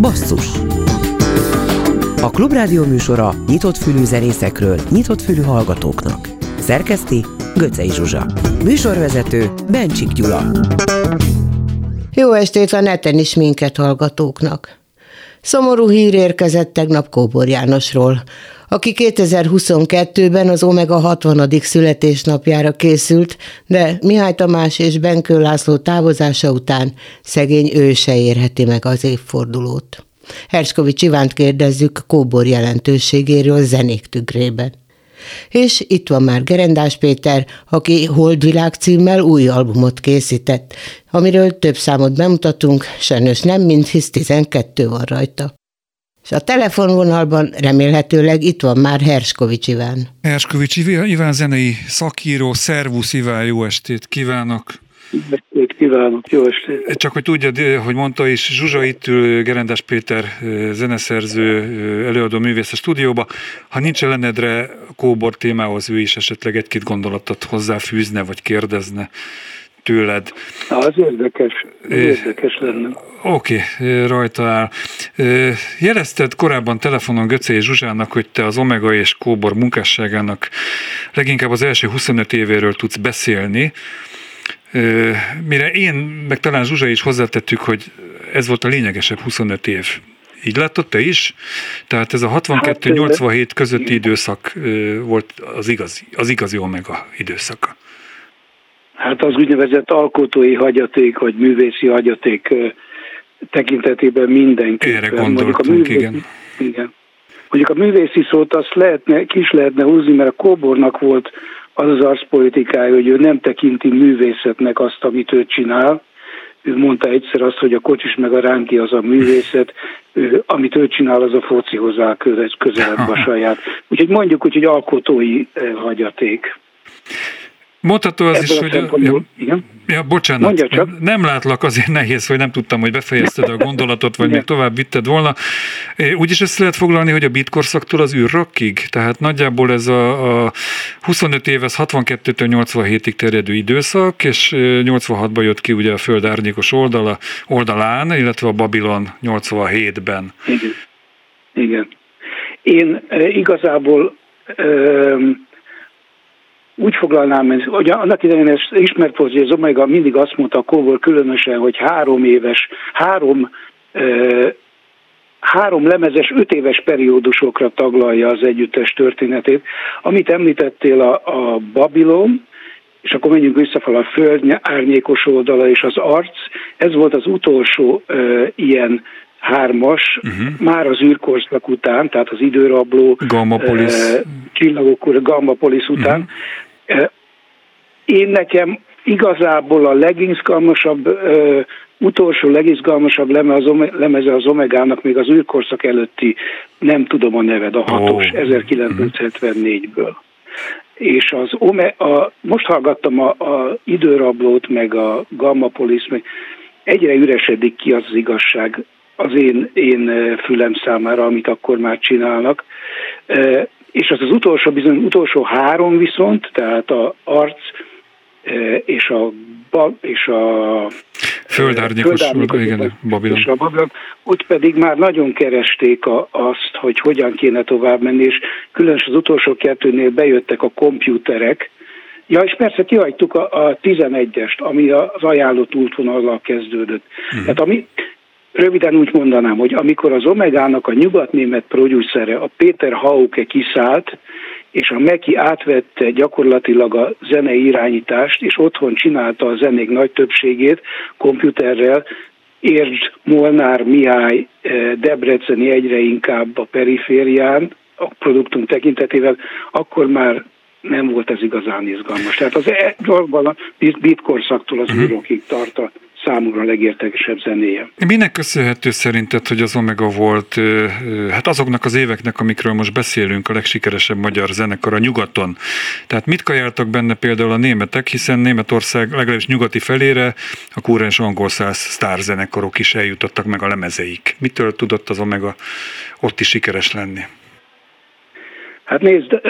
Basszus A Klubrádió műsora nyitott fülű zenészekről, nyitott fülű hallgatóknak. Szerkeszti Göcej Zsuzsa. Műsorvezető Bencsik Gyula. Jó estét a neten is minket hallgatóknak. Szomorú hír érkezett tegnap Kóbor Jánosról, aki 2022-ben az Omega 60. születésnapjára készült, de Mihály Tamás és Benkő László távozása után szegény ő se érheti meg az évfordulót. Herskovics Ivánt kérdezzük Kóbor jelentőségéről zenék tükrében. És itt van már Gerendás Péter, aki Holdvilág címmel új albumot készített, amiről több számot bemutatunk, sajnos nem mind, hisz 12 van rajta. És a telefonvonalban remélhetőleg itt van már Herskovics Iván. Herskovics Iván zenei szakíró, szervusz Iván, jó estét kívánok! Estét kívánok, jó estét! Csak hogy tudjad, hogy mondta is, Zsuzsa itt ül, Gerendás Péter zeneszerző, előadó művész a stúdióba. Ha nincs ellenedre Kóbor témához, ő is esetleg egy-két gondolatot hozzáfűzne, vagy kérdezne tőled. Az érdekes, az érdekes lenne. Oké, okay, rajta áll. Jelezted korábban telefonon Göcé és Zsuzsának, hogy te az Omega és Kóbor munkásságának leginkább az első 25 évéről tudsz beszélni. Mire én, meg talán Zsuzsa is hozzátettük, hogy ez volt a lényegesebb 25 év. Így láttad te is? Tehát ez a 62-87 hát, közötti időszak volt az igazi, az igazi Omega időszaka. Hát az úgynevezett alkotói hagyaték, vagy művészi hagyaték tekintetében mindenki. Erre gondoltunk, a művészi, igen. igen. Mondjuk a művészi szót azt lehetne, kis lehetne húzni, mert a Kóbornak volt az az arszpolitikája, hogy ő nem tekinti művészetnek azt, amit ő csinál. Ő mondta egyszer azt, hogy a kocsis meg a ránki az a művészet, ő, amit ő csinál, az a focihoz áll közelebb a saját. Úgyhogy mondjuk úgy, hogy alkotói hagyaték. Mondható az is, hogy... A, ja, igen? ja, bocsánat, csak. nem látlak, azért nehéz, hogy nem tudtam, hogy befejezted a gondolatot, vagy még tovább vitted volna. Úgyis ezt lehet foglalni, hogy a bitkorszaktól az űrrakkig, tehát nagyjából ez a, a 25 éves 62-től 87-ig terjedő időszak, és 86-ban jött ki ugye a Föld árnyékos oldala, oldalán, illetve a Babilon 87-ben. Igen. Igen. Én igazából úgy foglalnám, hogy annak idején ez ismert volt, hogy az Omega mindig azt mondta a Kóvor különösen, hogy három éves, három három lemezes, öt éves periódusokra taglalja az együttes történetét. Amit említettél a, a Babilon, és akkor menjünk vissza fel a Föld árnyékos oldala és az arc, ez volt az utolsó uh, ilyen hármas, uh-huh. már az űrkorszak után, tehát az időrabló Gammapolis. Uh, csillagok Gammapolis után, uh-huh. Én nekem igazából a legizgalmasabb, utolsó legizgalmasabb lemeze az Omegának még az űrkorszak előtti, nem tudom a neved, a hatos, oh. 1974-ből. És az Ome, a, most hallgattam a, a időrablót, meg a Gammapolis, meg egyre üresedik ki az, az igazság az én, én fülem számára, amit akkor már csinálnak és az az utolsó, bizony utolsó három viszont, tehát a arc e, és a és a földárnyékos, földárnyékos igen, Babilon. És a Babilon, ott pedig már nagyon keresték a, azt, hogy hogyan kéne tovább menni, és különösen az utolsó kettőnél bejöttek a kompjúterek, Ja, és persze kihagytuk a, a 11-est, ami az ajánlott útvonallal kezdődött. Uh-huh. Tehát ami, Röviden úgy mondanám, hogy amikor az Omegának a nyugatnémet producere, a Péter Hauke kiszállt, és a Meki átvette gyakorlatilag a zenei irányítást, és otthon csinálta a zenék nagy többségét komputerrel, Értsd Molnár Mihály eh, Debreceni egyre inkább a periférián, a produktum tekintetével, akkor már nem volt ez igazán izgalmas. Tehát az e, a beat korszaktól az uh-huh. tart a számomra legértekesebb zenéje. Minek köszönhető szerinted, hogy az Omega volt, hát azoknak az éveknek, amikről most beszélünk, a legsikeresebb magyar zenekar a nyugaton? Tehát mit kajáltak benne például a németek, hiszen Németország legalábbis nyugati felére a kúrens angol száz sztárzenekarok is eljutottak meg a lemezeik. Mitől tudott az Omega ott is sikeres lenni? Hát nézd,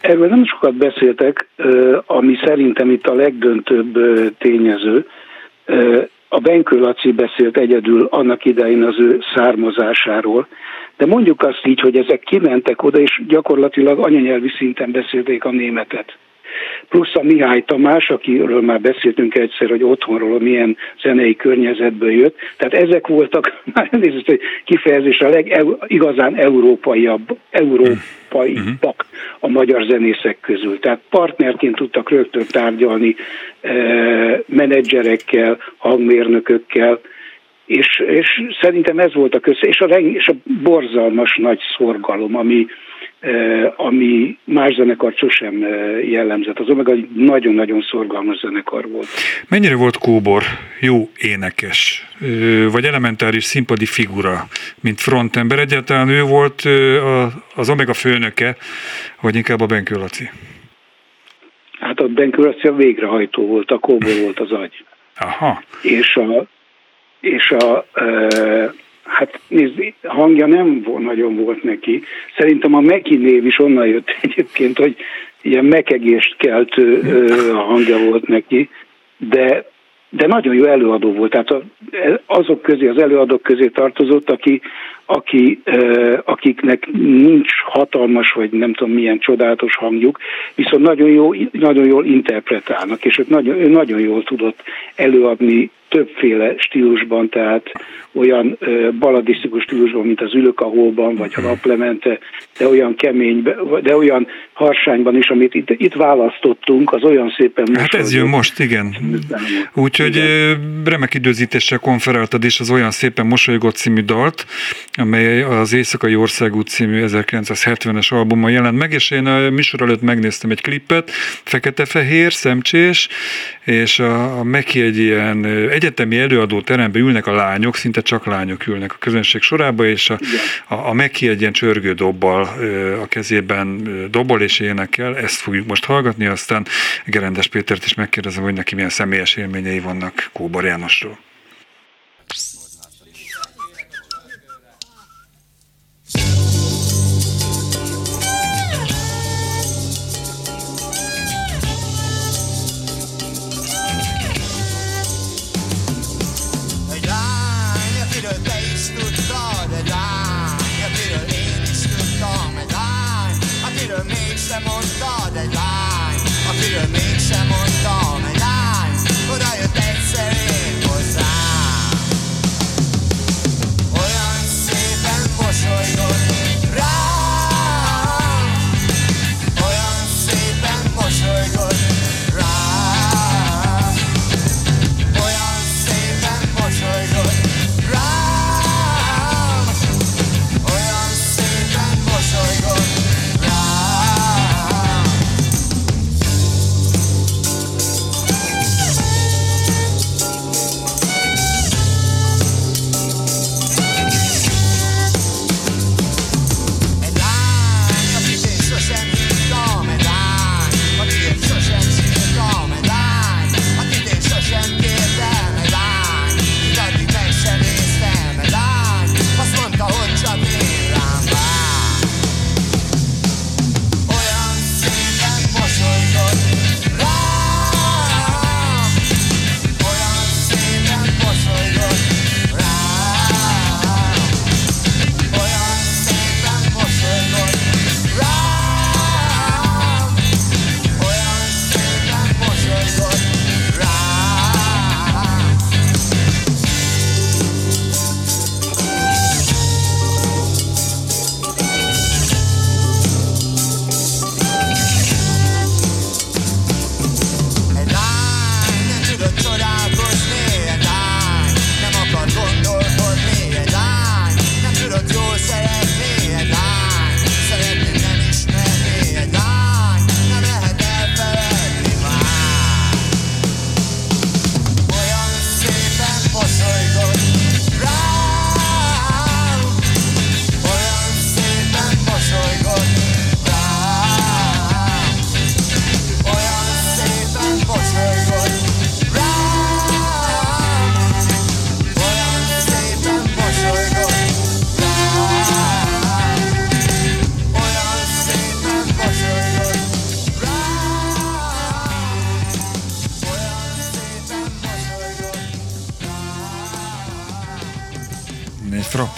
erről nem sokat beszéltek, ami szerintem itt a legdöntőbb tényező. A Benkő Laci beszélt egyedül annak idején az ő származásáról, de mondjuk azt így, hogy ezek kimentek oda, és gyakorlatilag anyanyelvi szinten beszélték a németet plusz a Mihály Tamás, akiről már beszéltünk egyszer, hogy otthonról milyen zenei környezetből jött. Tehát ezek voltak, már elnézést, hogy kifejezés a legigazán európaiabb, európaiak a magyar zenészek közül. Tehát partnerként tudtak rögtön tárgyalni eh, menedzserekkel, hangmérnökökkel, és, és szerintem ez volt a köz, és a, és a borzalmas nagy szorgalom, ami, ami más zenekar sosem jellemzett. Az Omega egy nagyon-nagyon szorgalmas zenekar volt. Mennyire volt Kóbor jó énekes, vagy elementáris színpadi figura, mint frontember? Egyáltalán ő volt az Omega főnöke, vagy inkább a Benkő Laci? Hát a Benkő Laci a végrehajtó volt, a Kóbor volt az agy. Aha. És a, és a Hát nézd, hangja nem nagyon volt neki. Szerintem a Meki név is onnan jött egyébként, hogy ilyen mekegést keltő hangja volt neki, de, de nagyon jó előadó volt. Tehát azok közé, az előadók közé tartozott, aki, aki, akiknek nincs hatalmas, vagy nem tudom milyen csodálatos hangjuk, viszont nagyon, jó, nagyon jól interpretálnak, és ők nagyon, ő nagyon jól tudott előadni többféle stílusban, tehát olyan baladisztikus stílusban, mint az ülök a holban, vagy a naplemente, de olyan kemény, de olyan harsányban is, amit itt, itt választottunk, az olyan szépen most. Hát ez jön most, igen. Úgyhogy remek időzítéssel konferáltad is az olyan szépen mosolygott című dalt, amely az Éjszakai Országút című 1970-es albumon jelent meg, és én a műsor előtt megnéztem egy klippet, fekete-fehér, szemcsés, és a, a Meki egy ilyen egyetemi előadó teremben ülnek a lányok, szinte csak lányok ülnek a közönség sorába, és a, a, a Meki egy ilyen csörgő dobbal a kezében dobol és énekel, ezt fogjuk most hallgatni, aztán Gerendes Pétert is megkérdezem, hogy neki milyen személyes élményei vannak Kóbor Jánosról.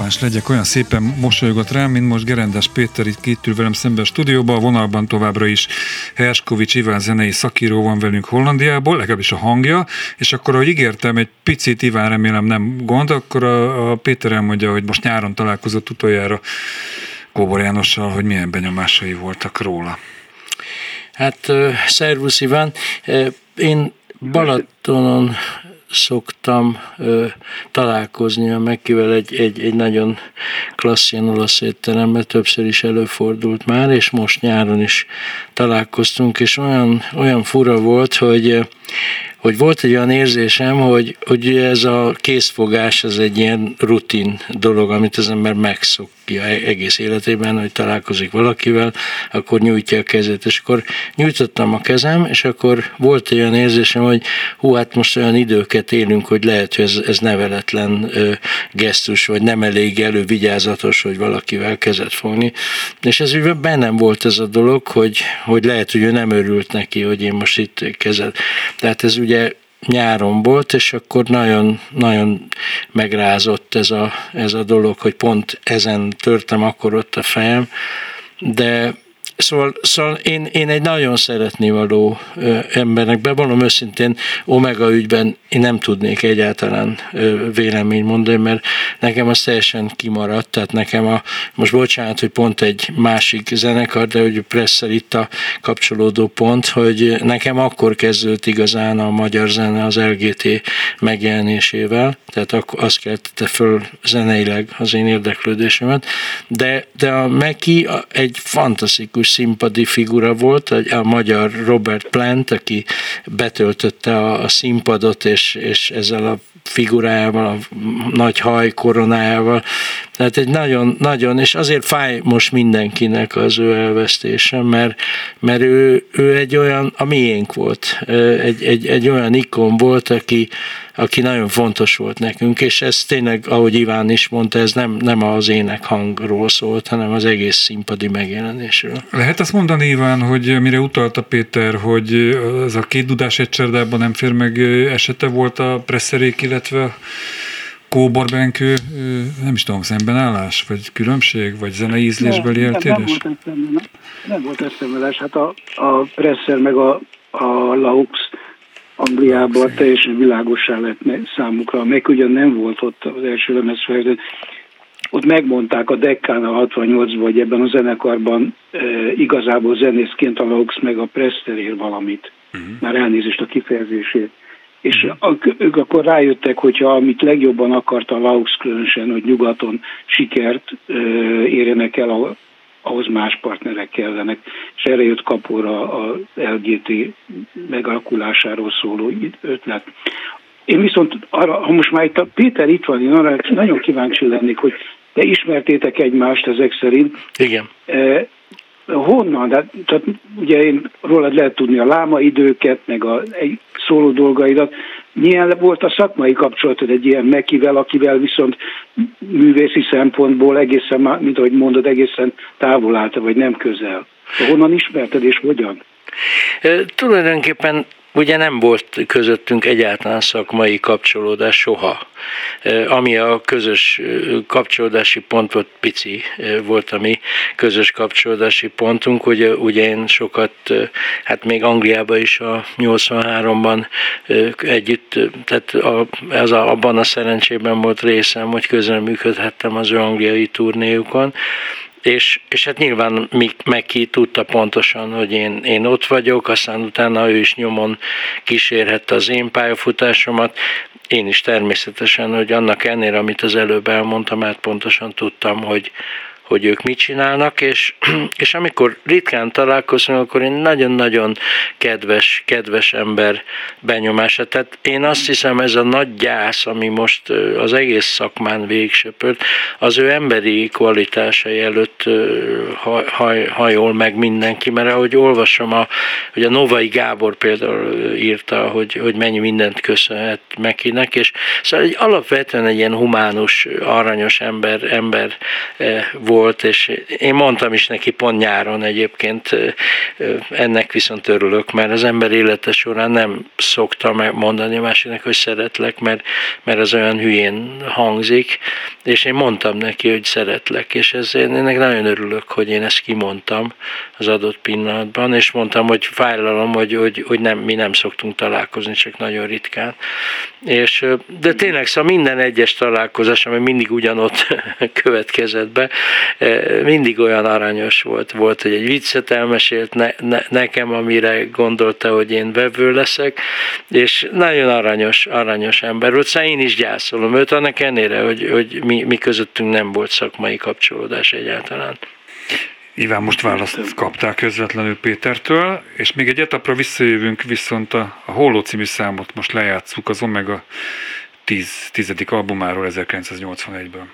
Frappáns legyek, olyan szépen mosolygott rám, mint most Gerendes Péter itt két ül velem szemben a stúdióban, a vonalban továbbra is Herskovics Iván zenei szakíró van velünk Hollandiából, legalábbis a hangja, és akkor, ahogy ígértem, egy picit Iván remélem nem gond, akkor a, a Péter elmondja, hogy most nyáron találkozott utoljára Kóbor Jánossal, hogy milyen benyomásai voltak róla. Hát, szervusz Iván, én Balatonon szoktam ö, találkozni a Mekivel egy, egy, egy nagyon klassz olasz étteremben, többször is előfordult már, és most nyáron is találkoztunk, és olyan, olyan fura volt, hogy hogy volt egy olyan érzésem, hogy, hogy ez a készfogás az egy ilyen rutin dolog, amit az ember megszokja e-, egész életében, hogy találkozik valakivel, akkor nyújtja a kezét, és akkor nyújtottam a kezem, és akkor volt egy olyan érzésem, hogy hú, hát most olyan időket élünk, hogy lehet, hogy ez, ez neveletlen ö, gesztus, vagy nem elég elővigyázatos, hogy valakivel kezet fogni. És ez bennem volt ez a dolog, hogy, hogy lehet, hogy ő nem örült neki, hogy én most itt kezet. Tehát ez ugye nyáron volt, és akkor nagyon, nagyon megrázott ez a, ez a dolog, hogy pont ezen törtem akkor ott a fejem, de Szóval, szóval én, én egy nagyon szeretni való embernek, bevallom őszintén, Omega ügyben én nem tudnék egyáltalán vélemény mondani, mert nekem az teljesen kimaradt, tehát nekem a, most bocsánat, hogy pont egy másik zenekar, de hogy Presszel itt a kapcsolódó pont, hogy nekem akkor kezdődött igazán a magyar zene az LGT megjelenésével, tehát az keltette föl zeneileg az én érdeklődésemet, de, de a Meki egy fantasztikus színpadi figura volt, a magyar Robert Plant, aki betöltötte a, a színpadot, és, és ezzel a figurájával, a nagy haj koronájával. Tehát egy nagyon, nagyon, és azért fáj most mindenkinek az ő elvesztése, mert, mert ő, ő egy olyan, a miénk volt, egy, egy, egy olyan ikon volt, aki, aki nagyon fontos volt nekünk, és ez tényleg, ahogy Iván is mondta, ez nem, nem az ének hangról szólt, hanem az egész színpadi megjelenésről. Lehet azt mondani, Iván, hogy mire utalta Péter, hogy az a két dudás egy csárdában nem fér meg esete volt a presszerék, illetve Kóbor Benkő, nem is tudom, szembenállás, vagy különbség, vagy zenei ízlésbeli eltérés? Nem, nem volt eszembeles. Hát a, a Presser meg a, a Laux Angliában teljesen világosá lett számukra, meg ugyan nem volt ott az első lemezfelvétel, ott megmondták a Dekkán a 68-ban, hogy ebben a zenekarban e, igazából zenészként a Laux meg a Prester ér valamit. Uh-huh. Már elnézést a kifejezését. És uh-huh. ők akkor rájöttek, hogyha amit legjobban akart a Laux különösen, hogy nyugaton sikert e, érjenek el a ahhoz más partnerek kellenek, és erre jött kapóra a LGT megalakulásáról szóló ötlet. Én viszont arra, ha most már itt a Péter itt van, én arra nagyon kíváncsi lennék, hogy te ismertétek egymást ezek szerint. Igen. Eh, honnan? De, tehát ugye én rólad lehet tudni a láma időket, meg a egy szóló dolgaidat. Milyen volt a szakmai kapcsolatod egy ilyen Mekivel, akivel viszont művészi szempontból egészen, mint ahogy mondod, egészen távol állta, vagy nem közel? Honnan ismerted és hogyan? Tulajdonképpen Ugye nem volt közöttünk egyáltalán szakmai kapcsolódás soha. Ami a közös kapcsolódási pont volt, pici volt a mi közös kapcsolódási pontunk. Ugye, ugye én sokat, hát még Angliában is a 83-ban együtt, tehát a, ez a, abban a szerencsében volt részem, hogy közreműködhettem az ő angliai turnéjukon, és, és hát nyilván meg ki tudta pontosan, hogy én, én ott vagyok, aztán utána ő is nyomon kísérhette az én pályafutásomat, én is természetesen, hogy annak ennél, amit az előbb elmondtam, hát pontosan tudtam, hogy, hogy ők mit csinálnak, és, és amikor ritkán találkozunk, akkor én nagyon-nagyon kedves, kedves ember benyomása. Tehát én azt hiszem, ez a nagy gyász, ami most az egész szakmán végsöpört, az ő emberi kvalitásai előtt haj, hajol meg mindenki, mert ahogy olvasom, a, hogy a Novai Gábor például írta, hogy, hogy mennyi mindent köszönhet Mekinek, és szóval egy alapvetően egy ilyen humánus, aranyos ember, ember volt, volt, és én mondtam is neki pont nyáron egyébként, ennek viszont örülök, mert az ember élete során nem szoktam mondani a másiknak, hogy szeretlek, mert, mert az olyan hülyén hangzik, és én mondtam neki, hogy szeretlek, és ez, én ennek nagyon örülök, hogy én ezt kimondtam az adott pillanatban, és mondtam, hogy fájlalom, hogy, hogy, hogy nem, mi nem szoktunk találkozni, csak nagyon ritkán. És, de tényleg szóval minden egyes találkozás, ami mindig ugyanott következett be, mindig olyan aranyos volt. Volt, hogy egy viccet elmesélt ne, ne, nekem, amire gondolta, hogy én vevő leszek, és nagyon aranyos, aranyos ember volt. Szóval én is gyászolom őt, annak ennél, hogy, hogy mi, mi közöttünk nem volt szakmai kapcsolódás egyáltalán. Iván, most választ kaptál közvetlenül Pétertől, és még egy etapra visszajövünk, viszont a, a Holló című számot most lejátszuk az Omega 10. tizedik albumáról 1981-ből.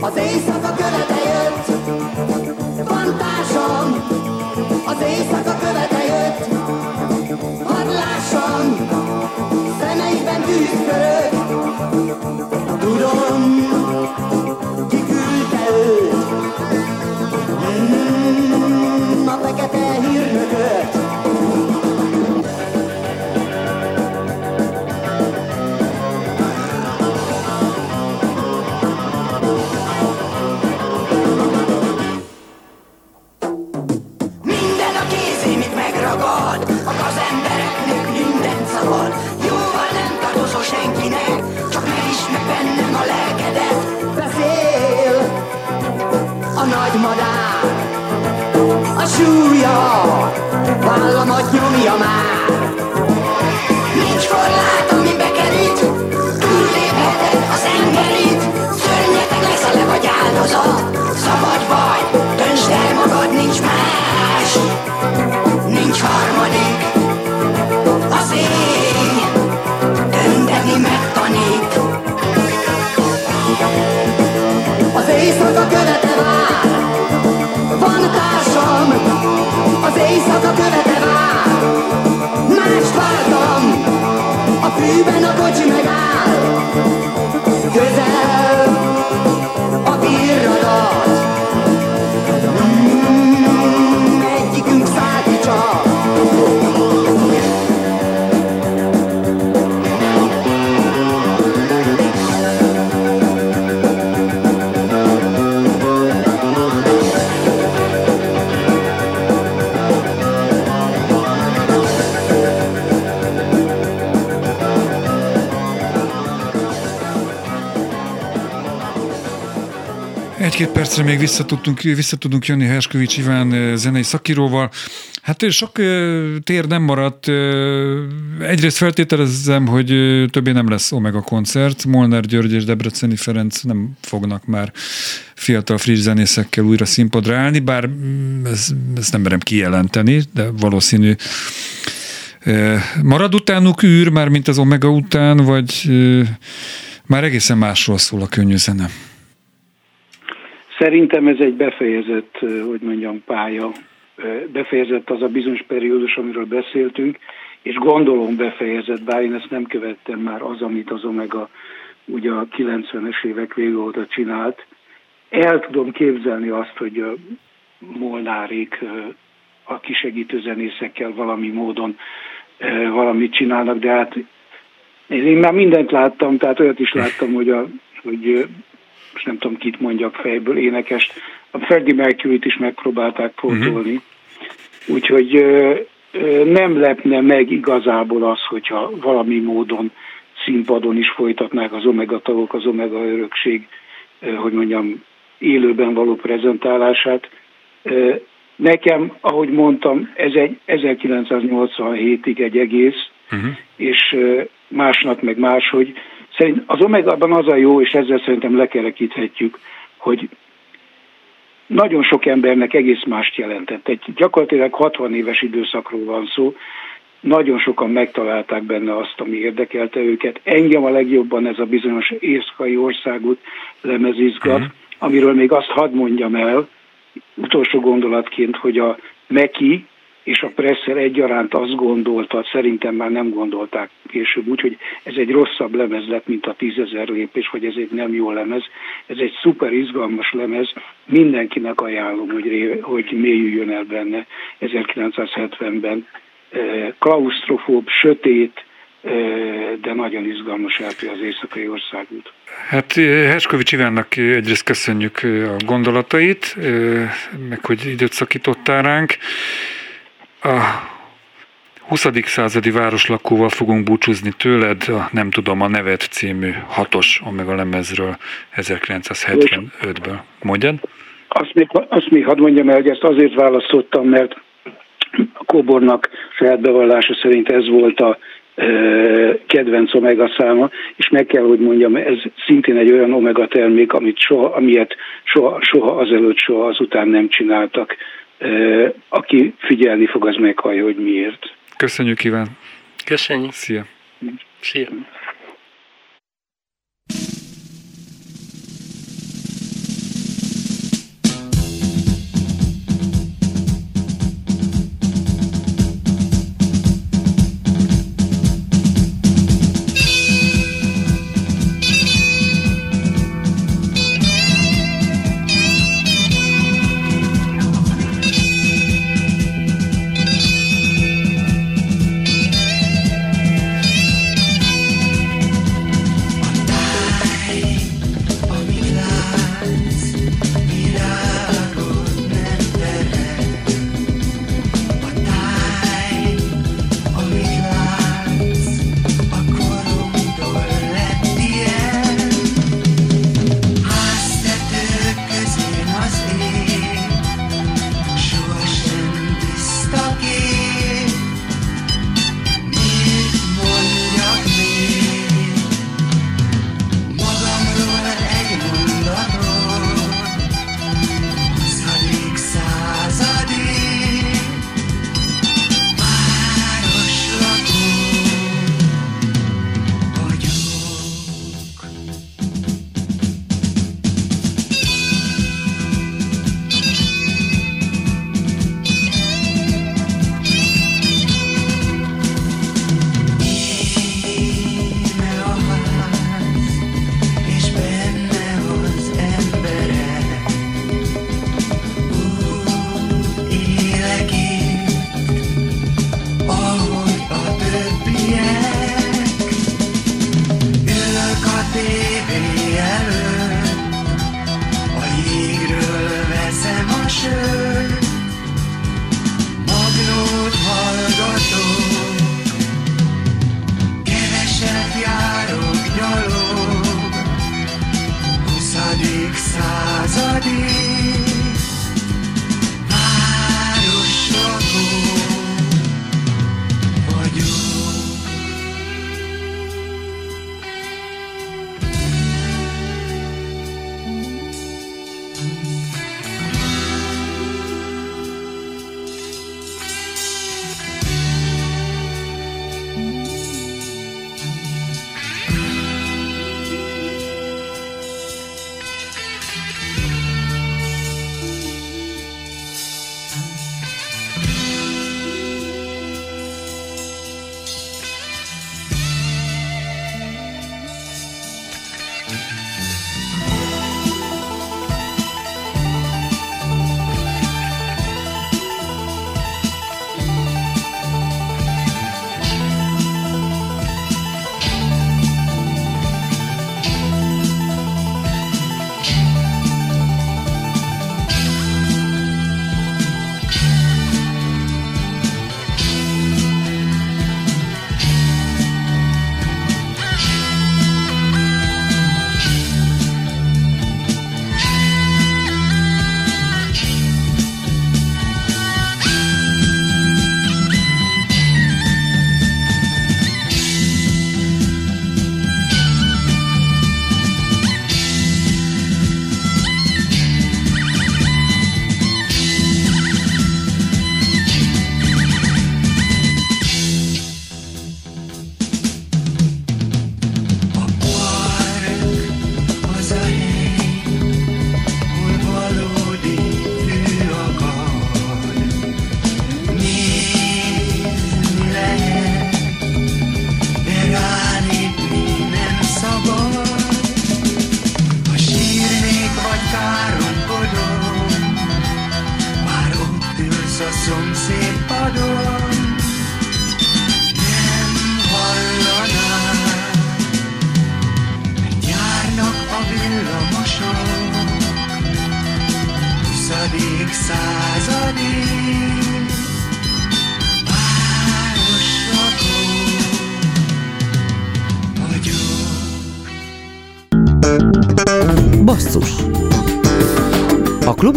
Az éjszaka követe jött, van az éjszaka követe jött, hadd lássam, szemeiben tűzkörök. Tudom, kiküldte őt, mm, a fekete hírnököt. azt nyomja már. Nincs korlát, ami bekerít Túllépheted az emberit Szörnyeteg leszel le vagy áldozat. Szabad vagy, döntsd el magad, nincs más. Nincs harmadik. Az én Dönteni megtanít. Az éjszaka követe vár. Van társam. Az éjszaka követ egy-két percre még visszatudtunk, visszatudunk jönni Herskovics Iván eh, zenei szakíróval. Hát eh, sok eh, tér nem maradt. Egyrészt feltételezem, hogy többé nem lesz Omega koncert. Molnár György és Debreceni Ferenc nem fognak már fiatal friss zenészekkel újra színpadra állni, bár mm, ezt, ezt nem merem kijelenteni, de valószínű marad utánuk űr, már mint az Omega után, vagy már egészen másról szól a könnyű zene? Szerintem ez egy befejezett, hogy mondjam, pálya. Befejezett az a bizonyos periódus, amiről beszéltünk, és gondolom befejezett, bár én ezt nem követtem már az, amit az Omega ugye a 90-es évek vége óta csinált, el tudom képzelni azt, hogy Molnárék a kisegítő zenészekkel valami módon valamit csinálnak, de hát én már mindent láttam, tehát olyat is láttam, hogy, a, hogy most nem tudom kit mondjak fejből, énekest, a Freddie Mercury-t is megpróbálták pótolni. Uh-huh. Úgyhogy nem lepne meg igazából az, hogyha valami módon színpadon is folytatnák az Omega tagok, az Omega örökség, hogy mondjam, élőben való prezentálását. Nekem, ahogy mondtam, ez egy 1987-ig egy egész, uh-huh. és másnak meg máshogy. Szerint az Omega-ban az a jó, és ezzel szerintem lekerekíthetjük, hogy nagyon sok embernek egész mást jelentett. Egy gyakorlatilag 60 éves időszakról van szó, nagyon sokan megtalálták benne azt, ami érdekelte őket. Engem a legjobban ez a bizonyos észkai országút lemezizgat, uh-huh. amiről még azt hadd mondjam el, utolsó gondolatként, hogy a Meki és a Presser egyaránt azt gondolta, szerintem már nem gondolták később úgy, hogy ez egy rosszabb lemez lett, mint a tízezer lépés, vagy ez egy nem jó lemez. Ez egy szuper izgalmas lemez, mindenkinek ajánlom, hogy, hogy mélyüljön el benne 1970-ben. Eh, klaustrofób, sötét, eh, de nagyon izgalmas LP az éjszakai országút. Hát eh, Herskovics Ivánnak egyrészt köszönjük a gondolatait, meg hogy időt szakítottál ránk. A 20. századi városlakóval fogunk búcsúzni tőled, a Nem tudom a nevet című hatos Omega lemezről 1975-ből. Mondjad? Azt még, azt még hadd mondjam el, hogy ezt azért választottam, mert a Kobornak saját bevallása szerint ez volt a kedvenc omega száma, és meg kell, hogy mondjam, ez szintén egy olyan omega termék, amit soha, amilyet soha, soha azelőtt, soha azután nem csináltak. Aki figyelni fog, az meghallja, hogy miért. Köszönjük, Iván. Köszönjük. Szia. Szia.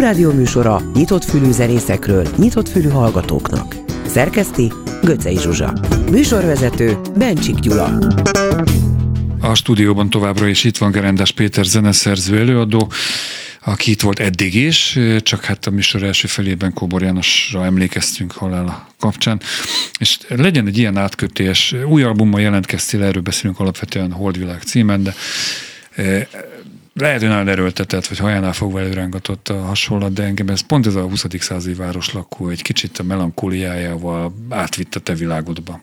Klubrádió műsora nyitott fülű zenészekről, nyitott fülű hallgatóknak. Szerkeszti Göcej Zsuzsa. Műsorvezető Bencsik Gyula. A stúdióban továbbra is itt van Gerendás Péter zeneszerző előadó, aki itt volt eddig is, csak hát a műsor első felében Kóbor Jánosra emlékeztünk halála kapcsán. És legyen egy ilyen átkötés, új albummal jelentkeztél, erről beszélünk alapvetően Holdvilág címen, de lehet, hogy nagyon erőltetett, vagy hajánál fogva előrángatott a hasonlat, de engem ez pont ez a 20. századi városlakó egy kicsit a melankóliájával átvitt a te világodba.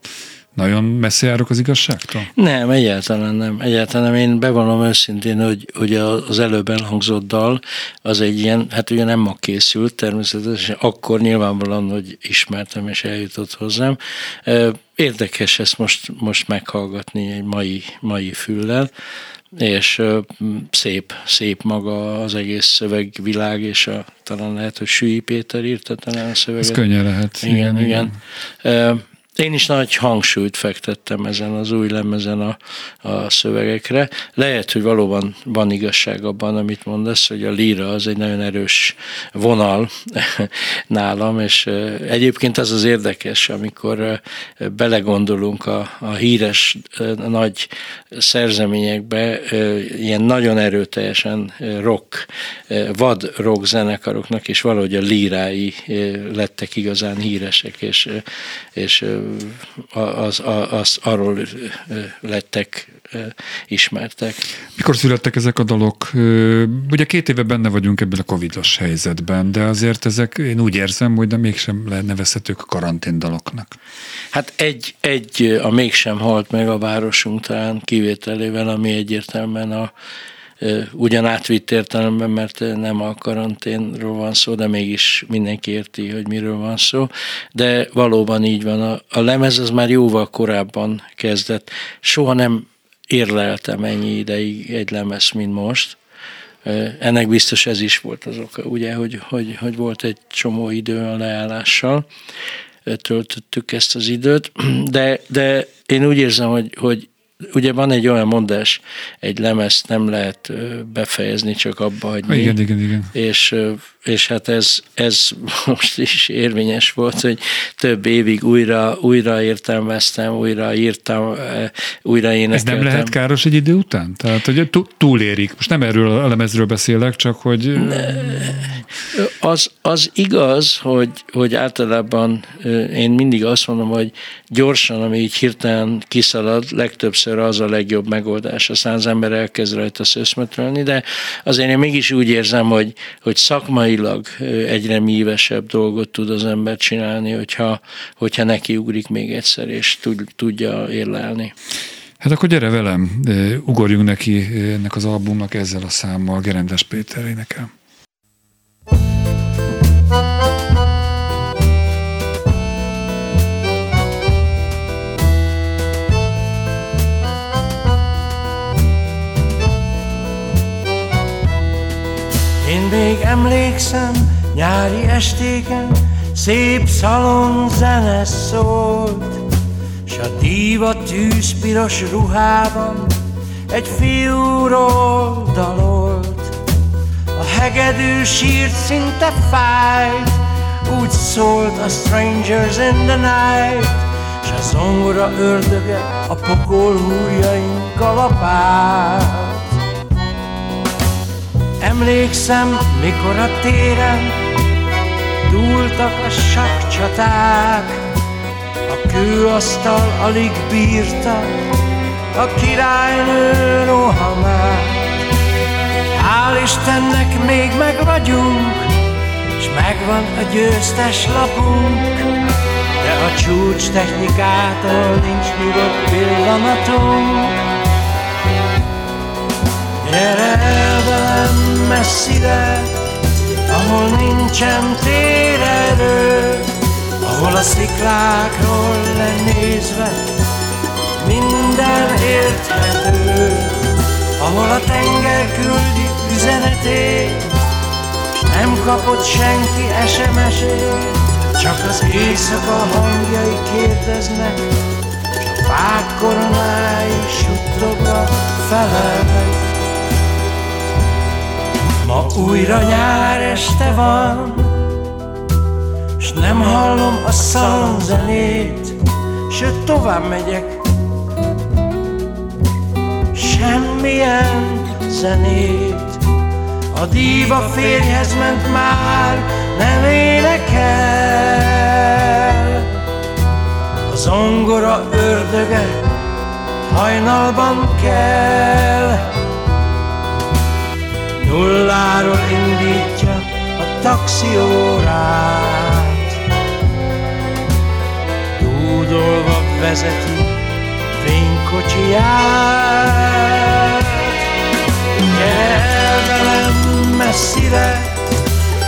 Nagyon messze járok az igazságtól? Nem, egyáltalán nem. Egyáltalán nem. Én bevallom őszintén, hogy, hogy az előbb elhangzott dal az egy ilyen, hát ugye nem ma készült természetesen, akkor nyilvánvalóan, hogy ismertem és eljutott hozzám. Érdekes ezt most, most meghallgatni egy mai, mai füllel és szép, szép maga az egész szövegvilág, és a, talán lehet, hogy Sűi Péter írta talán a szöveget. Ez könnyen lehet. Igen, igen. igen. igen. Én is nagy hangsúlyt fektettem ezen az új lemezen a, a szövegekre. Lehet, hogy valóban van igazság abban, amit mondasz, hogy a líra az egy nagyon erős vonal nálam, és egyébként az az érdekes, amikor belegondolunk a, a híres nagy szerzeményekbe, ilyen nagyon erőteljesen rock, vad rock zenekaroknak, és valahogy a lírái lettek igazán híresek, és, és az, az, az arról lettek ismertek. Mikor születtek ezek a dalok? Ugye két éve benne vagyunk ebben a covidos helyzetben, de azért ezek, én úgy érzem, hogy de mégsem nevezhetők karanténdaloknak. Hát egy, egy a mégsem halt meg a városunk talán kivételével, ami egyértelműen a ugyan átvitt értelemben, mert nem a karanténról van szó, de mégis mindenki érti, hogy miről van szó. De valóban így van. A, a lemez az már jóval korábban kezdett. Soha nem érleltem ennyi ideig egy lemez, mint most. Ennek biztos ez is volt az oka, ugye, hogy, hogy, hogy volt egy csomó idő a leállással, töltöttük ezt az időt, de, de én úgy érzem, hogy, hogy ugye van egy olyan mondás, egy lemezt nem lehet befejezni, csak abba hagyni. Igen, igen, igen. És, és hát ez, ez most is érvényes volt, hogy több évig újra, újra értelmeztem, újra írtam, újra énekeltem. Ez nem lehet káros egy idő után? Tehát, hogy túlérik. Most nem erről a lemezről beszélek, csak hogy... Az, az igaz, hogy, hogy általában én mindig azt mondom, hogy gyorsan, ami így hirtelen kiszalad, legtöbbször az a legjobb megoldás. Aztán az ember elkezd rajta szöszmötrölni, de azért én mégis úgy érzem, hogy, hogy szakmailag egyre mívesebb dolgot tud az ember csinálni, hogyha, hogyha neki ugrik még egyszer, és tudja érlelni. Hát akkor gyere velem, ugorjunk neki ennek az albumnak ezzel a számmal, Gerendes Péter énekel. Még emlékszem nyári estéken, szép szalon zene szólt, S a díva tűzpiros ruhában egy fiúról dalolt. A hegedű sírt szinte fájt, úgy szólt a Strangers in the Night, S a zongora ördöge a pokol húrjaink kalapált. Emlékszem, mikor a téren dúltak a sakcsaták, a kőasztal alig bírta a királynő rohamát. Hál' Istennek még meg vagyunk, és megvan a győztes lapunk, de a csúcs technikától nincs nyugodt pillanatunk. Gyere el velem messzire, ahol nincsen térerő, ahol a sziklákról lenézve minden érthető, ahol a tenger küldi üzenetét, nem kapott senki SMS-ét, csak az éjszaka hangjai kérdeznek, s a fák koronái suttogva felelnek. Ma újra nyár este van, s nem hallom a szalonzenét, sőt tovább megyek, semmilyen zenét. A díva férjhez ment már, nem énekel. A zongora ördöge hajnalban kell. Nulláról indítja a taxiórát. Dúdolva vezeti fénykocsiját. Gyere velem messzire,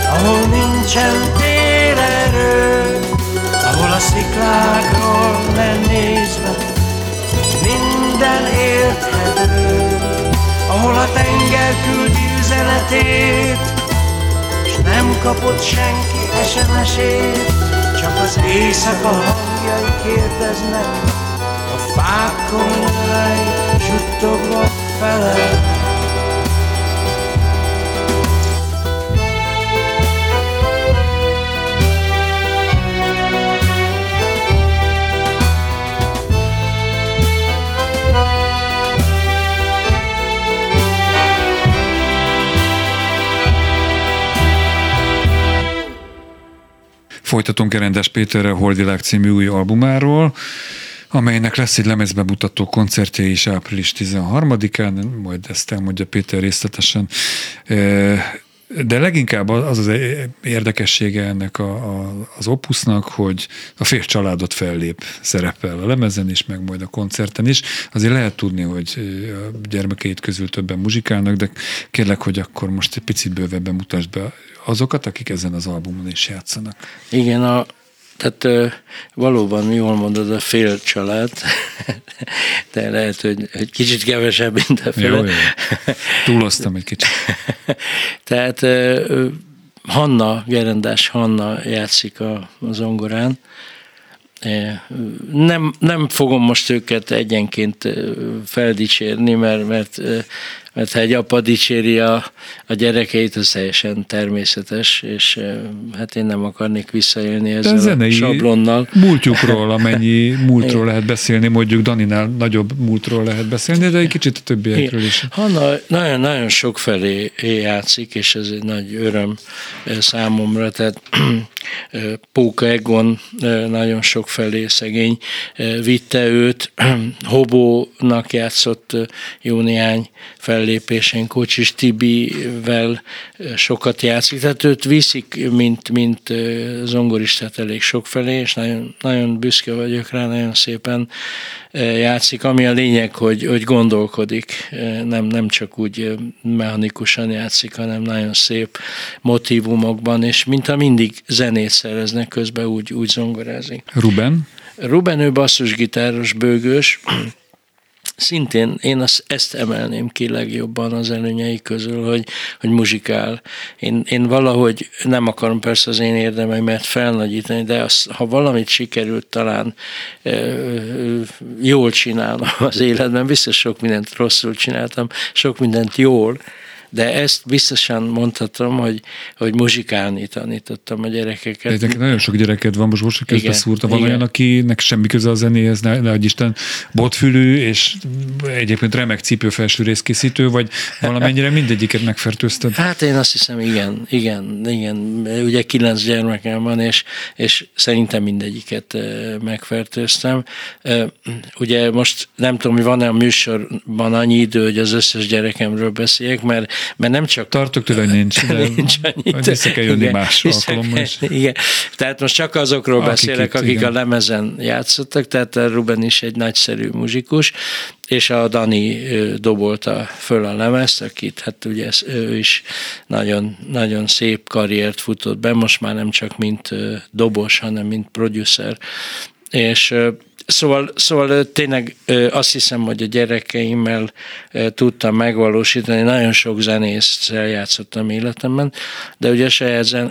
ahol nincsen ahol a tenger küldi üzenetét, és nem kapott senki SMS-ét, csak az éjszaka hangjai kérdeznek, a fákon suttogva felel. Folytatunk Gerendes Péterrel Holdilág című új albumáról, amelynek lesz egy lemezbemutató koncertje is április 13-án, majd ezt elmondja Péter részletesen. De leginkább az az érdekessége ennek a, a, az opusznak, hogy a fél családot fellép szerepel a lemezen is, meg majd a koncerten is. Azért lehet tudni, hogy a gyermekeit közül többen muzsikálnak, de kérlek, hogy akkor most egy picit bővebben mutasd be azokat, akik ezen az albumon is játszanak. Igen, a, tehát valóban jól mondod, a fél család, de lehet, hogy, hogy kicsit kevesebb, mint a fél. Jó, jó. Túloztam egy kicsit. Tehát Hanna, Gerendás Hanna játszik a, a zongorán. Nem, nem fogom most őket egyenként feldicsérni, mert, mert mert ha egy apa dicséri a, a gyerekeit, az teljesen természetes, és hát én nem akarnék visszaélni ezzel a, zenei sablonnal. múltjukról, amennyi múltról lehet beszélni, mondjuk Daninál nagyobb múltról lehet beszélni, de egy kicsit a többiekről is. Hanna nagyon-nagyon sok felé játszik, és ez egy nagy öröm számomra, tehát Póka Egon nagyon sok felé szegény vitte őt, Hobónak játszott jó néhány fel fellépésén Kocsis Tibivel sokat játszik, tehát őt viszik, mint, mint zongoristát elég sok felé, és nagyon, nagyon büszke vagyok rá, nagyon szépen játszik, ami a lényeg, hogy, hogy gondolkodik, nem, nem csak úgy mechanikusan játszik, hanem nagyon szép motivumokban, és mint a mindig zenét szereznek közben, úgy, úgy zongorázik. Ruben? Ruben ő basszusgitáros, bőgős, szintén én azt, ezt emelném ki legjobban az előnyei közül, hogy, hogy muzsikál. Én, én valahogy nem akarom persze az én érdemeimet felnagyítani, de az, ha valamit sikerült talán e, jól csinálnom az életben, biztos sok mindent rosszul csináltam, sok mindent jól, de ezt biztosan mondhatom, hogy, hogy muzsikálni tanítottam a gyerekeket. De nagyon sok gyereked van, most most közben szúrta, van igen. olyan, akinek semmi köze a zenéhez, ne, ne Isten, botfülű, és egyébként remek cipőfelső részkészítő, vagy valamennyire mindegyiket megfertőzted? Hát én azt hiszem, igen, igen, igen. Ugye kilenc gyermekem van, és, és szerintem mindegyiket megfertőztem. Ugye most nem tudom, hogy van-e a műsorban annyi idő, hogy az összes gyerekemről beszéljek, mert mert nem csak... Tartok tőle, nincs, de nincs annyit. vissza kell jönni igen, más alkalommal is. Igen. Tehát most csak azokról akik beszélek, itt, akik igen. a lemezen játszottak, tehát a Ruben is egy nagyszerű muzsikus, és a Dani dobolta föl a lemezt, akit hát ugye ő is nagyon, nagyon szép karriert futott be, most már nem csak mint dobos, hanem mint producer és Szóval, szóval tényleg azt hiszem, hogy a gyerekeimmel tudtam megvalósítani. Nagyon sok zenészt játszottam életemben, de ugye saját zen,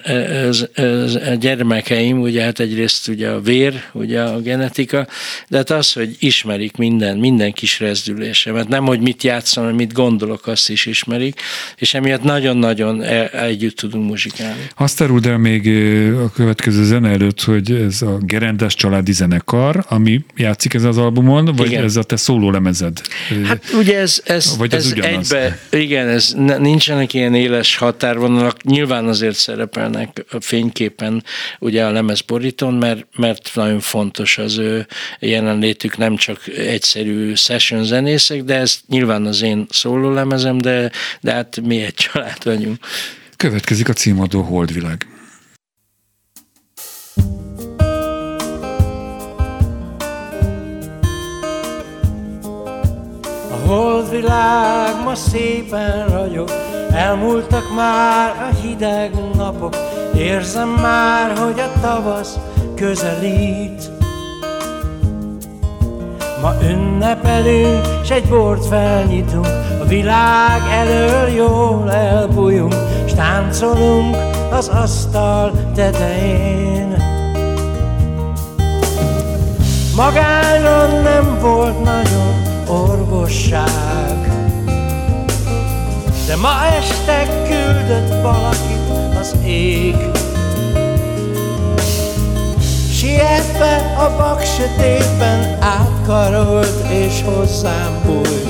a gyermekeim, ugye hát egyrészt ugye a vér, ugye a genetika, de hát az, hogy ismerik minden, minden kis rezdülésemet. Nem, hogy mit játszom, mit gondolok, azt is ismerik, és emiatt nagyon-nagyon e, együtt tudunk muzsikálni. Azt áruld el még a következő zene előtt, hogy ez a Gerendás családi zenekar, ami játszik ez az albumon, vagy igen. ez a te szóló lemezed? Hát ugye ez, ez, vagy ez, ez egybe, igen, ez nincsenek ilyen éles határvonalak, nyilván azért szerepelnek a fényképen ugye a lemezborítón, mert, mert nagyon fontos az ő jelenlétük, nem csak egyszerű session zenészek, de ez nyilván az én szóló lemezem, de, de hát mi egy család vagyunk. Következik a címadó Holdvilág. Holdvilág ma szépen ragyog, elmúltak már a hideg napok, érzem már, hogy a tavasz közelít. Ma ünnepelünk, s egy bort felnyitunk, a világ elől jól elbújunk, s táncolunk az asztal tetején. Magányra nem volt nagyon, orvosság. De ma este küldött valakit az ég. Sietve a bak sötétben átkarolt és hozzám bújt.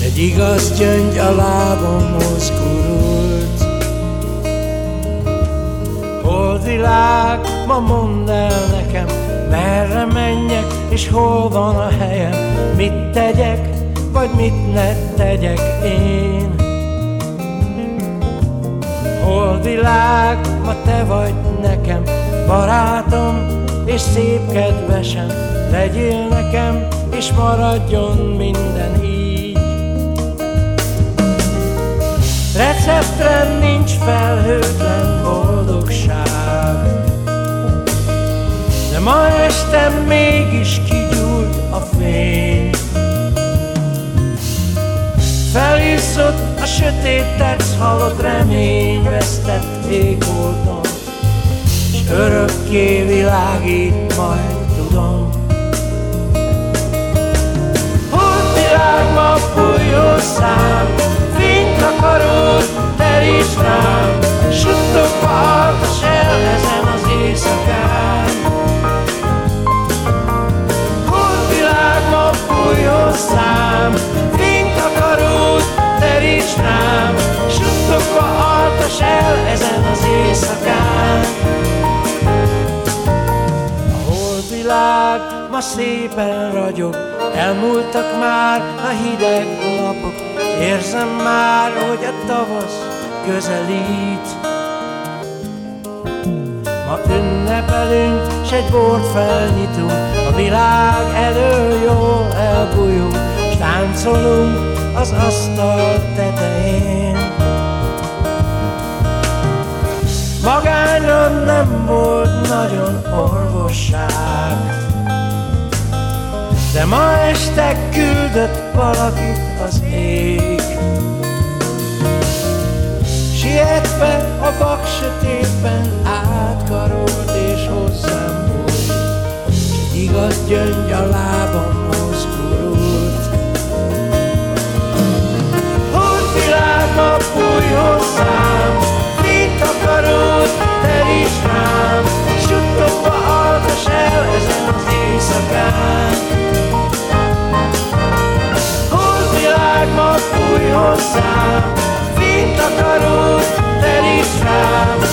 S egy igaz gyöngy a lábomhoz gurult Holdvilág, ma mondd el nekem, merre menjek és hol van a helyem? Mit tegyek, vagy mit ne tegyek én? Hol világ, ma te vagy nekem? Barátom és szép kedvesem Legyél nekem, és maradjon minden így. Receptre nincs felhőtlen boldogság ma este mégis kigyúlt a fény. Feliszott a sötét tetsz, halott remény vesztett égbolton. S örökké világít majd tudom. Hol világba fújó szám Fényt akarod, teríts rám ezen az éjszakán. A holdvilág ma szépen ragyog, elmúltak már a hideg napok, érzem már, hogy a tavasz közelít. Ma ünnepelünk, s egy bort felnyitunk, a világ elől jól elbújunk, táncolunk az asztal tetején. Magányra nem volt nagyon orvosság, de ma este küldött valakit az ég. Sietve a bak sötétben átkarolt és hozzám volt, igaz gyöngy a lábamhoz nap fúj hozzám, mit akarod, teríts Holdvilág ma fúj hozzám, mit akarod, rám,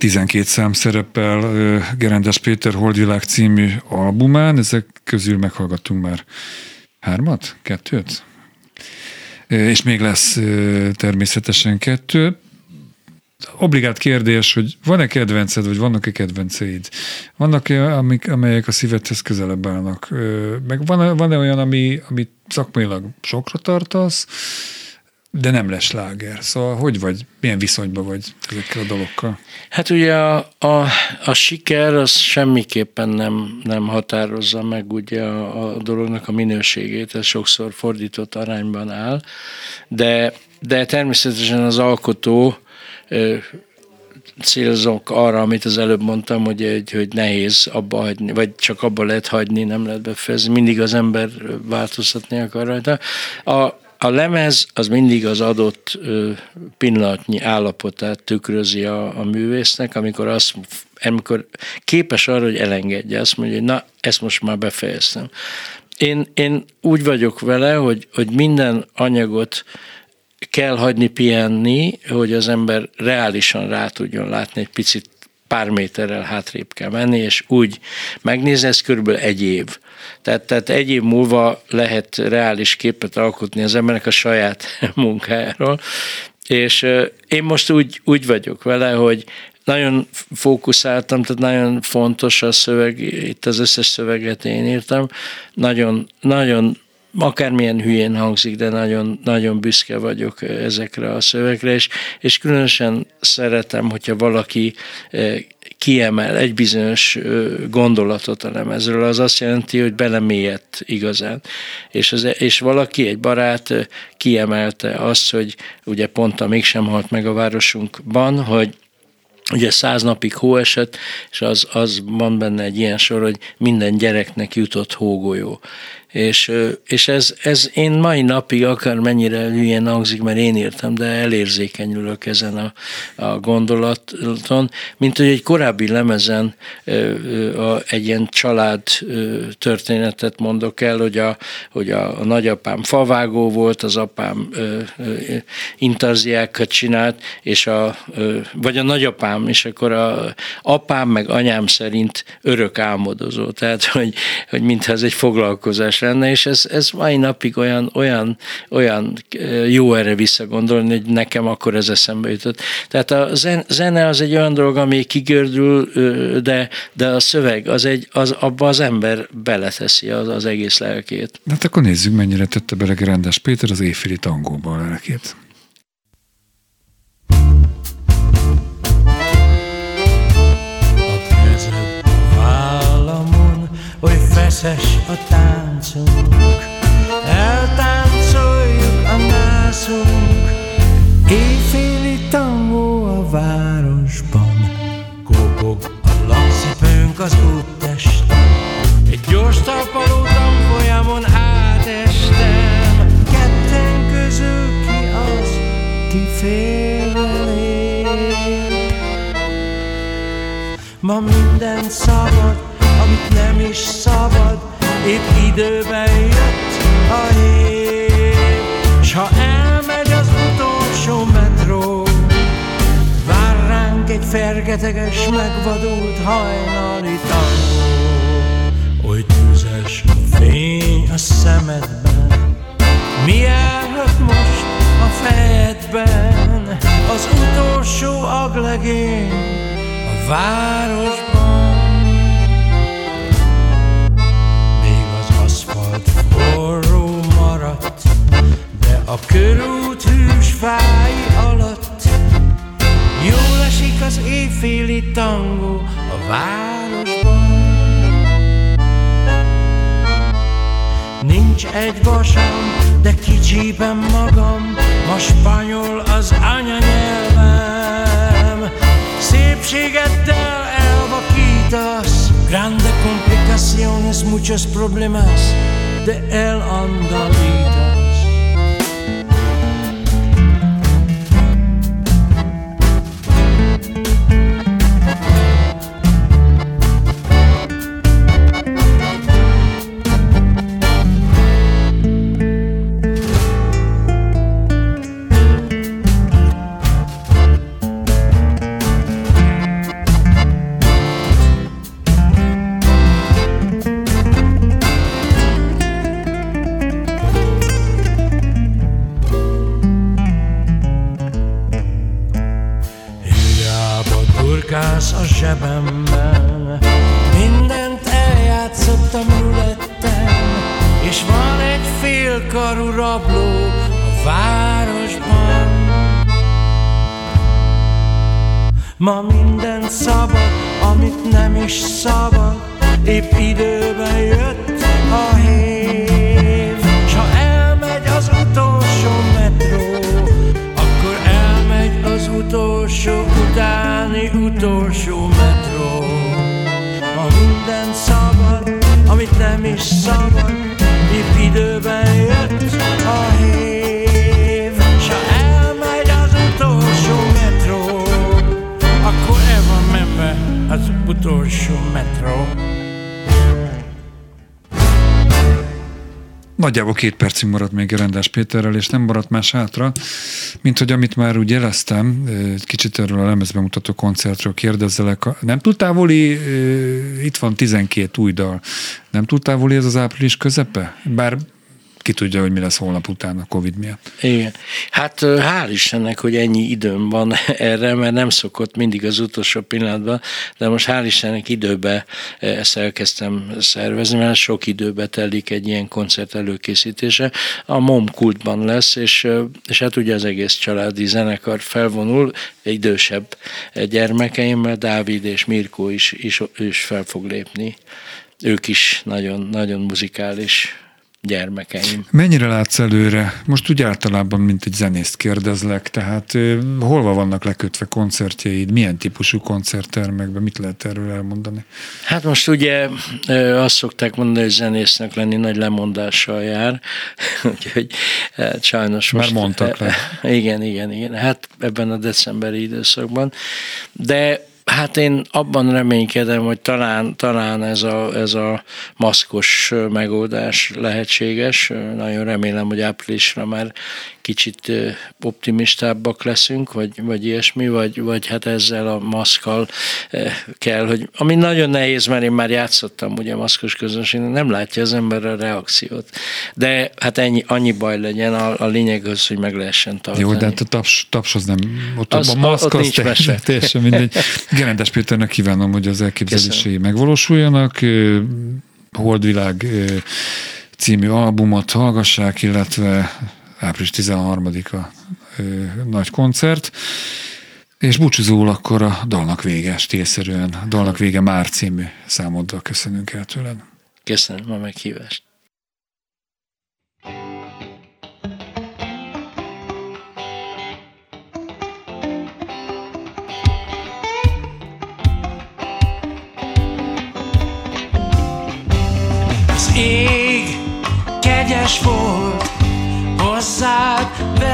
12 szám szerepel Gerendes Péter Holdvilág című albumán, ezek közül meghallgattunk már hármat, kettőt? És még lesz természetesen kettő. Obligát kérdés, hogy van-e kedvenced, vagy vannak-e kedvenceid? Vannak-e, amik, amelyek a szívedhez közelebb állnak? Meg van-e, van-e olyan, ami, amit szakmailag sokra tartasz, de nem lesz láger. Szóval hogy vagy, milyen viszonyban vagy ezekkel a dolgokkal? Hát ugye a, a, a siker az semmiképpen nem, nem határozza meg ugye a, a dolognak a minőségét, ez sokszor fordított arányban áll, de, de természetesen az alkotó célzok arra, amit az előbb mondtam, hogy, egy, hogy nehéz abba hagyni, vagy csak abba lehet hagyni, nem lehet befejezni. Mindig az ember változtatni akar rajta. A, a lemez az mindig az adott pillanatnyi állapotát tükrözi a, a művésznek, amikor azt amikor képes arra, hogy elengedje, azt mondja, hogy na, ezt most már befejeztem. Én, én úgy vagyok vele, hogy, hogy minden anyagot kell hagyni pihenni, hogy az ember reálisan rá tudjon látni egy picit pár méterrel hátrébb kell menni, és úgy megnézni, ez körülbelül egy év. Tehát, tehát egy év múlva lehet reális képet alkotni az embernek a saját munkájáról, és én most úgy, úgy vagyok vele, hogy nagyon fókuszáltam, tehát nagyon fontos a szöveg, itt az összes szöveget én írtam, nagyon, nagyon akármilyen hülyén hangzik, de nagyon, nagyon büszke vagyok ezekre a szövegre, és, és különösen szeretem, hogyha valaki kiemel egy bizonyos gondolatot a lemezről, az azt jelenti, hogy belemélyedt igazán. És, az, és valaki, egy barát kiemelte azt, hogy ugye pont a mégsem halt meg a városunkban, hogy Ugye száz napig hó esett, és az, az van benne egy ilyen sor, hogy minden gyereknek jutott hógolyó. És, és ez, ez én mai napig akár mennyire hülyén hangzik, mert én írtam, de elérzékenyülök ezen a, a gondolaton, mint hogy egy korábbi lemezen egy ilyen család történetet mondok el, hogy a, hogy a, a nagyapám favágó volt, az apám intarziákat csinált, és a, vagy a nagyapám, és akkor a apám meg anyám szerint örök álmodozó, tehát hogy, hogy mintha ez egy foglalkozás lenne, és ez, ez mai napig olyan, olyan, olyan jó erre visszagondolni, hogy nekem akkor ez eszembe jutott. Tehát a zene az egy olyan dolog, ami kigördül, de, de a szöveg az egy, az, abba az ember beleteszi az, az egész lelkét. Hát akkor nézzük, mennyire tette bele Gerendás Péter az éjféli tangóba a lelkét. feszes a táncunk, 成。Nagyjából két percig maradt még Rendás Péterrel, és nem maradt más hátra, mint hogy amit már úgy jeleztem, kicsit erről a lemezbemutató koncertről kérdezzelek. Nem túl távoli, itt van 12 új dal. Nem túl távoli ez az április közepe? Bár ki tudja, hogy mi lesz holnap után a Covid miatt. Igen. Hát hál' Istennek, hogy ennyi időm van erre, mert nem szokott mindig az utolsó pillanatban, de most hál' Istennek időbe ezt elkezdtem szervezni, mert sok időbe telik egy ilyen koncert előkészítése. A MOM kultban lesz, és, és hát ugye az egész családi zenekar felvonul, idősebb gyermekeimmel, Dávid és Mirko is, is, is fel fog lépni. Ők is nagyon, nagyon muzikális gyermekeim. Mennyire látsz előre? Most úgy általában, mint egy zenészt kérdezlek, tehát hol vannak lekötve koncertjeid, milyen típusú koncerttermekben, mit lehet erről elmondani? Hát most ugye azt szokták mondani, hogy zenésznek lenni nagy lemondással jár, úgyhogy hát sajnos most... Már mondtak le. Igen, igen, igen, hát ebben a decemberi időszakban, de Hát én abban reménykedem, hogy talán, talán ez, a, ez a maszkos megoldás lehetséges. Nagyon remélem, hogy áprilisra már kicsit optimistábbak leszünk, vagy, vagy ilyesmi, vagy, vagy hát ezzel a maszkal kell, hogy ami nagyon nehéz, mert én már játszottam ugye maszkos közönség, nem látja az ember a reakciót. De hát ennyi, annyi baj legyen, a, a lényeg az, hogy meg lehessen tartani. Jó, de hát a taps, taps az nem, ott az, a maszk az teljesen, teljesen mindegy. Gerendes Péternek kívánom, hogy az elképzelései megvalósuljanak. Holdvilág című albumot hallgassák, illetve április 13-a nagy koncert, és búcsúzól akkor a dalnak vége, stílszerűen, a dalnak vége már című számoddal köszönünk el tőled. Köszönöm a meghívást. Az ég kegyes volt,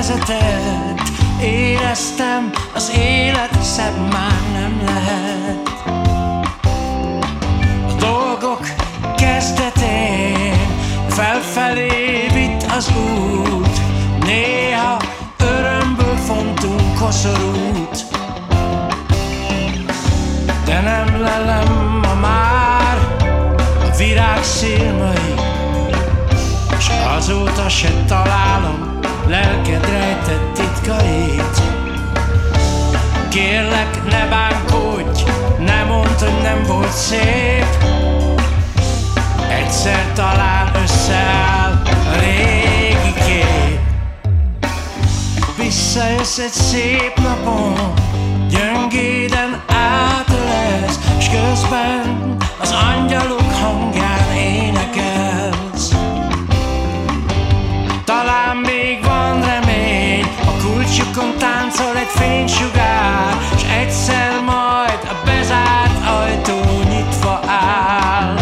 vezetett Éreztem, az élet szebb már nem lehet. A dolgok kezdetén felfelé vitt az út. Néha örömből fontunk koszorút. De nem lelem ma már a virág szélmai s azóta se találom lelked rejtett titkait. Kérlek, ne bánkodj, ne mondd, hogy nem volt szép. Egyszer talán összeáll a régi kép. Visszajössz egy szép napon, gyöngéden átölesz S közben az angyalok hangján kulcsukon táncol egy fénysugár S egyszer majd a bezárt ajtó nyitva áll.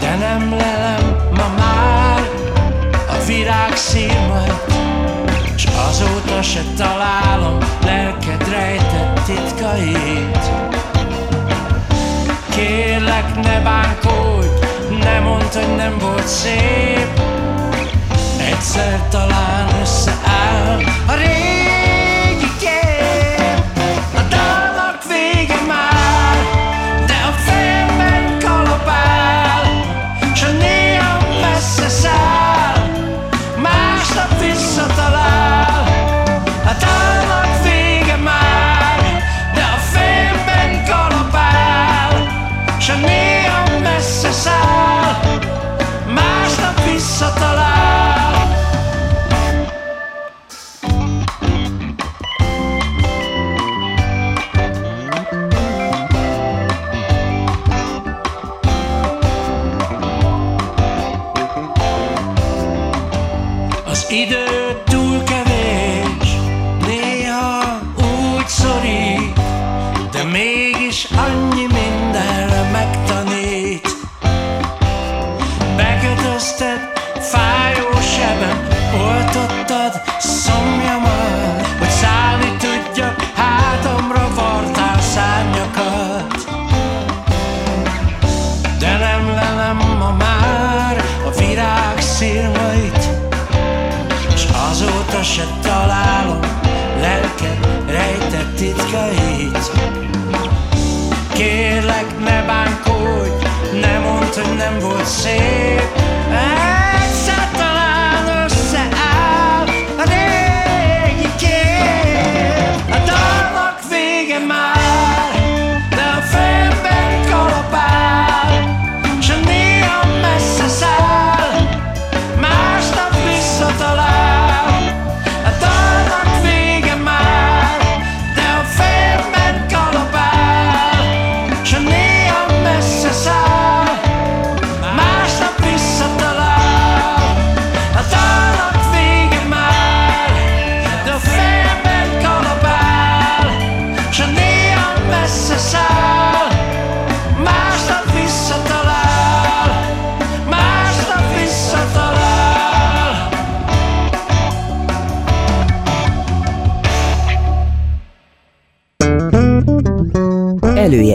De nem lelem ma már a virág szírmait S azóta se találom lelked rejtett titkait. Kérlek ne bánkodj, ne mondd, hogy nem volt szép egyszer talán összeáll. A régi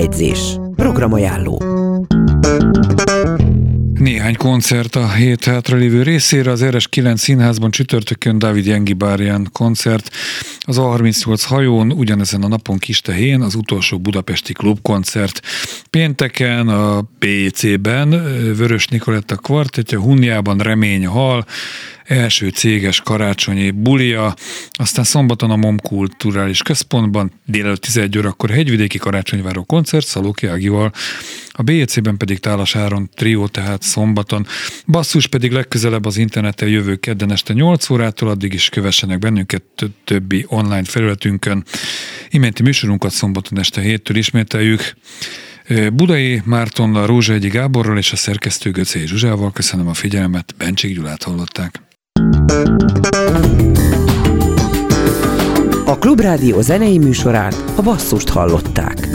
Előjegyzés. Programajánló. Néhány koncert a hét hátralévő részére, az RS9 színházban csütörtökön David Jengibárián koncert, az A38 hajón ugyanezen a napon Kistehén az utolsó budapesti klubkoncert. Pénteken a PC-ben Vörös Nikoletta kvartetje, Hunjában Remény Hal, első céges karácsonyi bulia, aztán szombaton a MOM Kulturális Központban délelőtt 11 órakor hegyvidéki karácsonyváró koncert Szalóki Ágival, a BEC-ben pedig Tálas Áron trió, tehát szombaton. Basszus pedig legközelebb az interneten jövő kedden este 8 órától, addig is kövessenek bennünket többi online felületünkön. Iménti műsorunkat szombaton este 7-től ismételjük. Budai Mártonnal, Rózsa Gáborral és a szerkesztő Göcé Zsuzsával köszönöm a figyelmet, Bencsik Gyulát hallották. A Klubrádió zenei műsorát a basszust hallották.